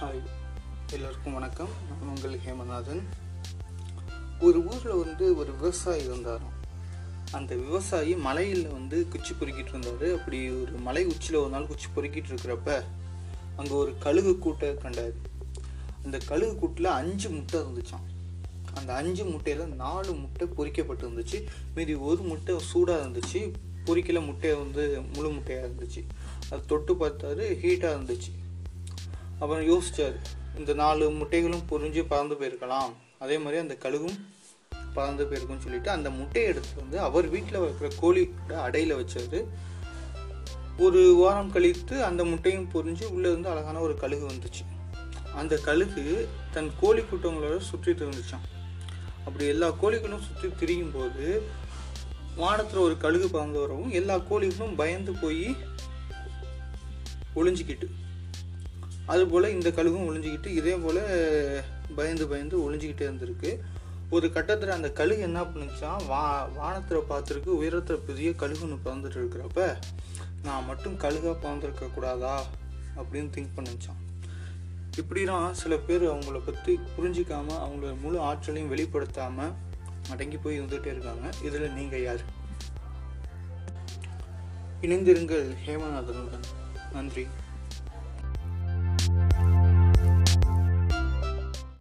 Hi எல்லோருக்கும் வணக்கம். நான் உங்கள் ஹேமநாதன். ஒரு ஊரில் வந்து ஒரு விவசாயி இருந்தாராம் அந்த விவசாயி மலையில் வந்து குச்சி பொறுக்கிட்டு இருந்தார். அப்படி ஒரு மலை உச்சியில் ஒரு நாள் குச்சி பொறுக்கிட்டு இருக்கிறப்ப அங்கே ஒரு கழுகு கூட்டை கண்டார். அந்த கழுகு கூட்டில் அஞ்சு முட்டை இருந்துச்சாம். அந்த அஞ்சு முட்டையில் நாலு முட்டை பொறிக்கப்பட்டு இருந்துச்சு. மீதி ஒரு முட்டை சூடாக இருந்துச்சு. பொறிக்கல முட்டையை வந்து முழு முட்டையாக இருந்துச்சு. அது தொட்டு பார்த்தாரு ஹீட்டாக இருந்துச்சு. அப்புறம் யோசிச்சார் இந்த நாலு முட்டைகளும் பொரிஞ்சு பறந்து போயிருக்கலாம். அதே மாதிரி அந்த கழுகும் பறந்து போயிருக்கும்னு சொல்லிட்டு அந்த முட்டையை எடுத்து வந்து அவர் வீட்டில் வைக்கிற கோழியோட அடையில் வச்சார். ஒரு வாரம் கழித்து அந்த முட்டையும் பொரிஞ்சு உள்ளே இருந்து அழகான ஒரு கழுகு வந்துச்சு. அந்த கழுகு தன் கோழி கூட்டங்களோட சுற்றிட்டு இருந்துச்சான் அப்படி எல்லா கோழிகளும் சுற்றி திரியும் போது வானத்தில் ஒரு கழுகு பறந்து வரவும் எல்லா கோழிகளும் பயந்து போய் ஒளிஞ்சிக்கிட்டு அதுபோல் இந்த கழுகும் ஒளிஞ்சிக்கிட்டு இதே போல் பயந்து பயந்து ஒளிஞ்சிக்கிட்டே இருந்திருக்கு. ஒரு கட்டத்தில் அந்த கழுகு என்ன பண்ணுச்சா வா வானத்தில் பார்த்துருக்கு உயரத்தில் பெரிய கழுகுன்னு பறந்துட்டு இருக்கிறப்ப நான் மட்டும் கழுகாக பறந்துருக்க கூடாதா? அப்படின்னு திங்க் பண்ணிச்சான் இப்படிலாம் சில பேர் அவங்கள பற்றி புரிஞ்சிக்காமல் அவங்கள முழு ஆற்றலையும் வெளிப்படுத்தாமல் அடங்கி போய் இருந்துகிட்டே இருக்காங்க. இதில் நீங்கள் யார்? இணைந்திருங்கள் ஹேமநாதனுடன். நன்றி.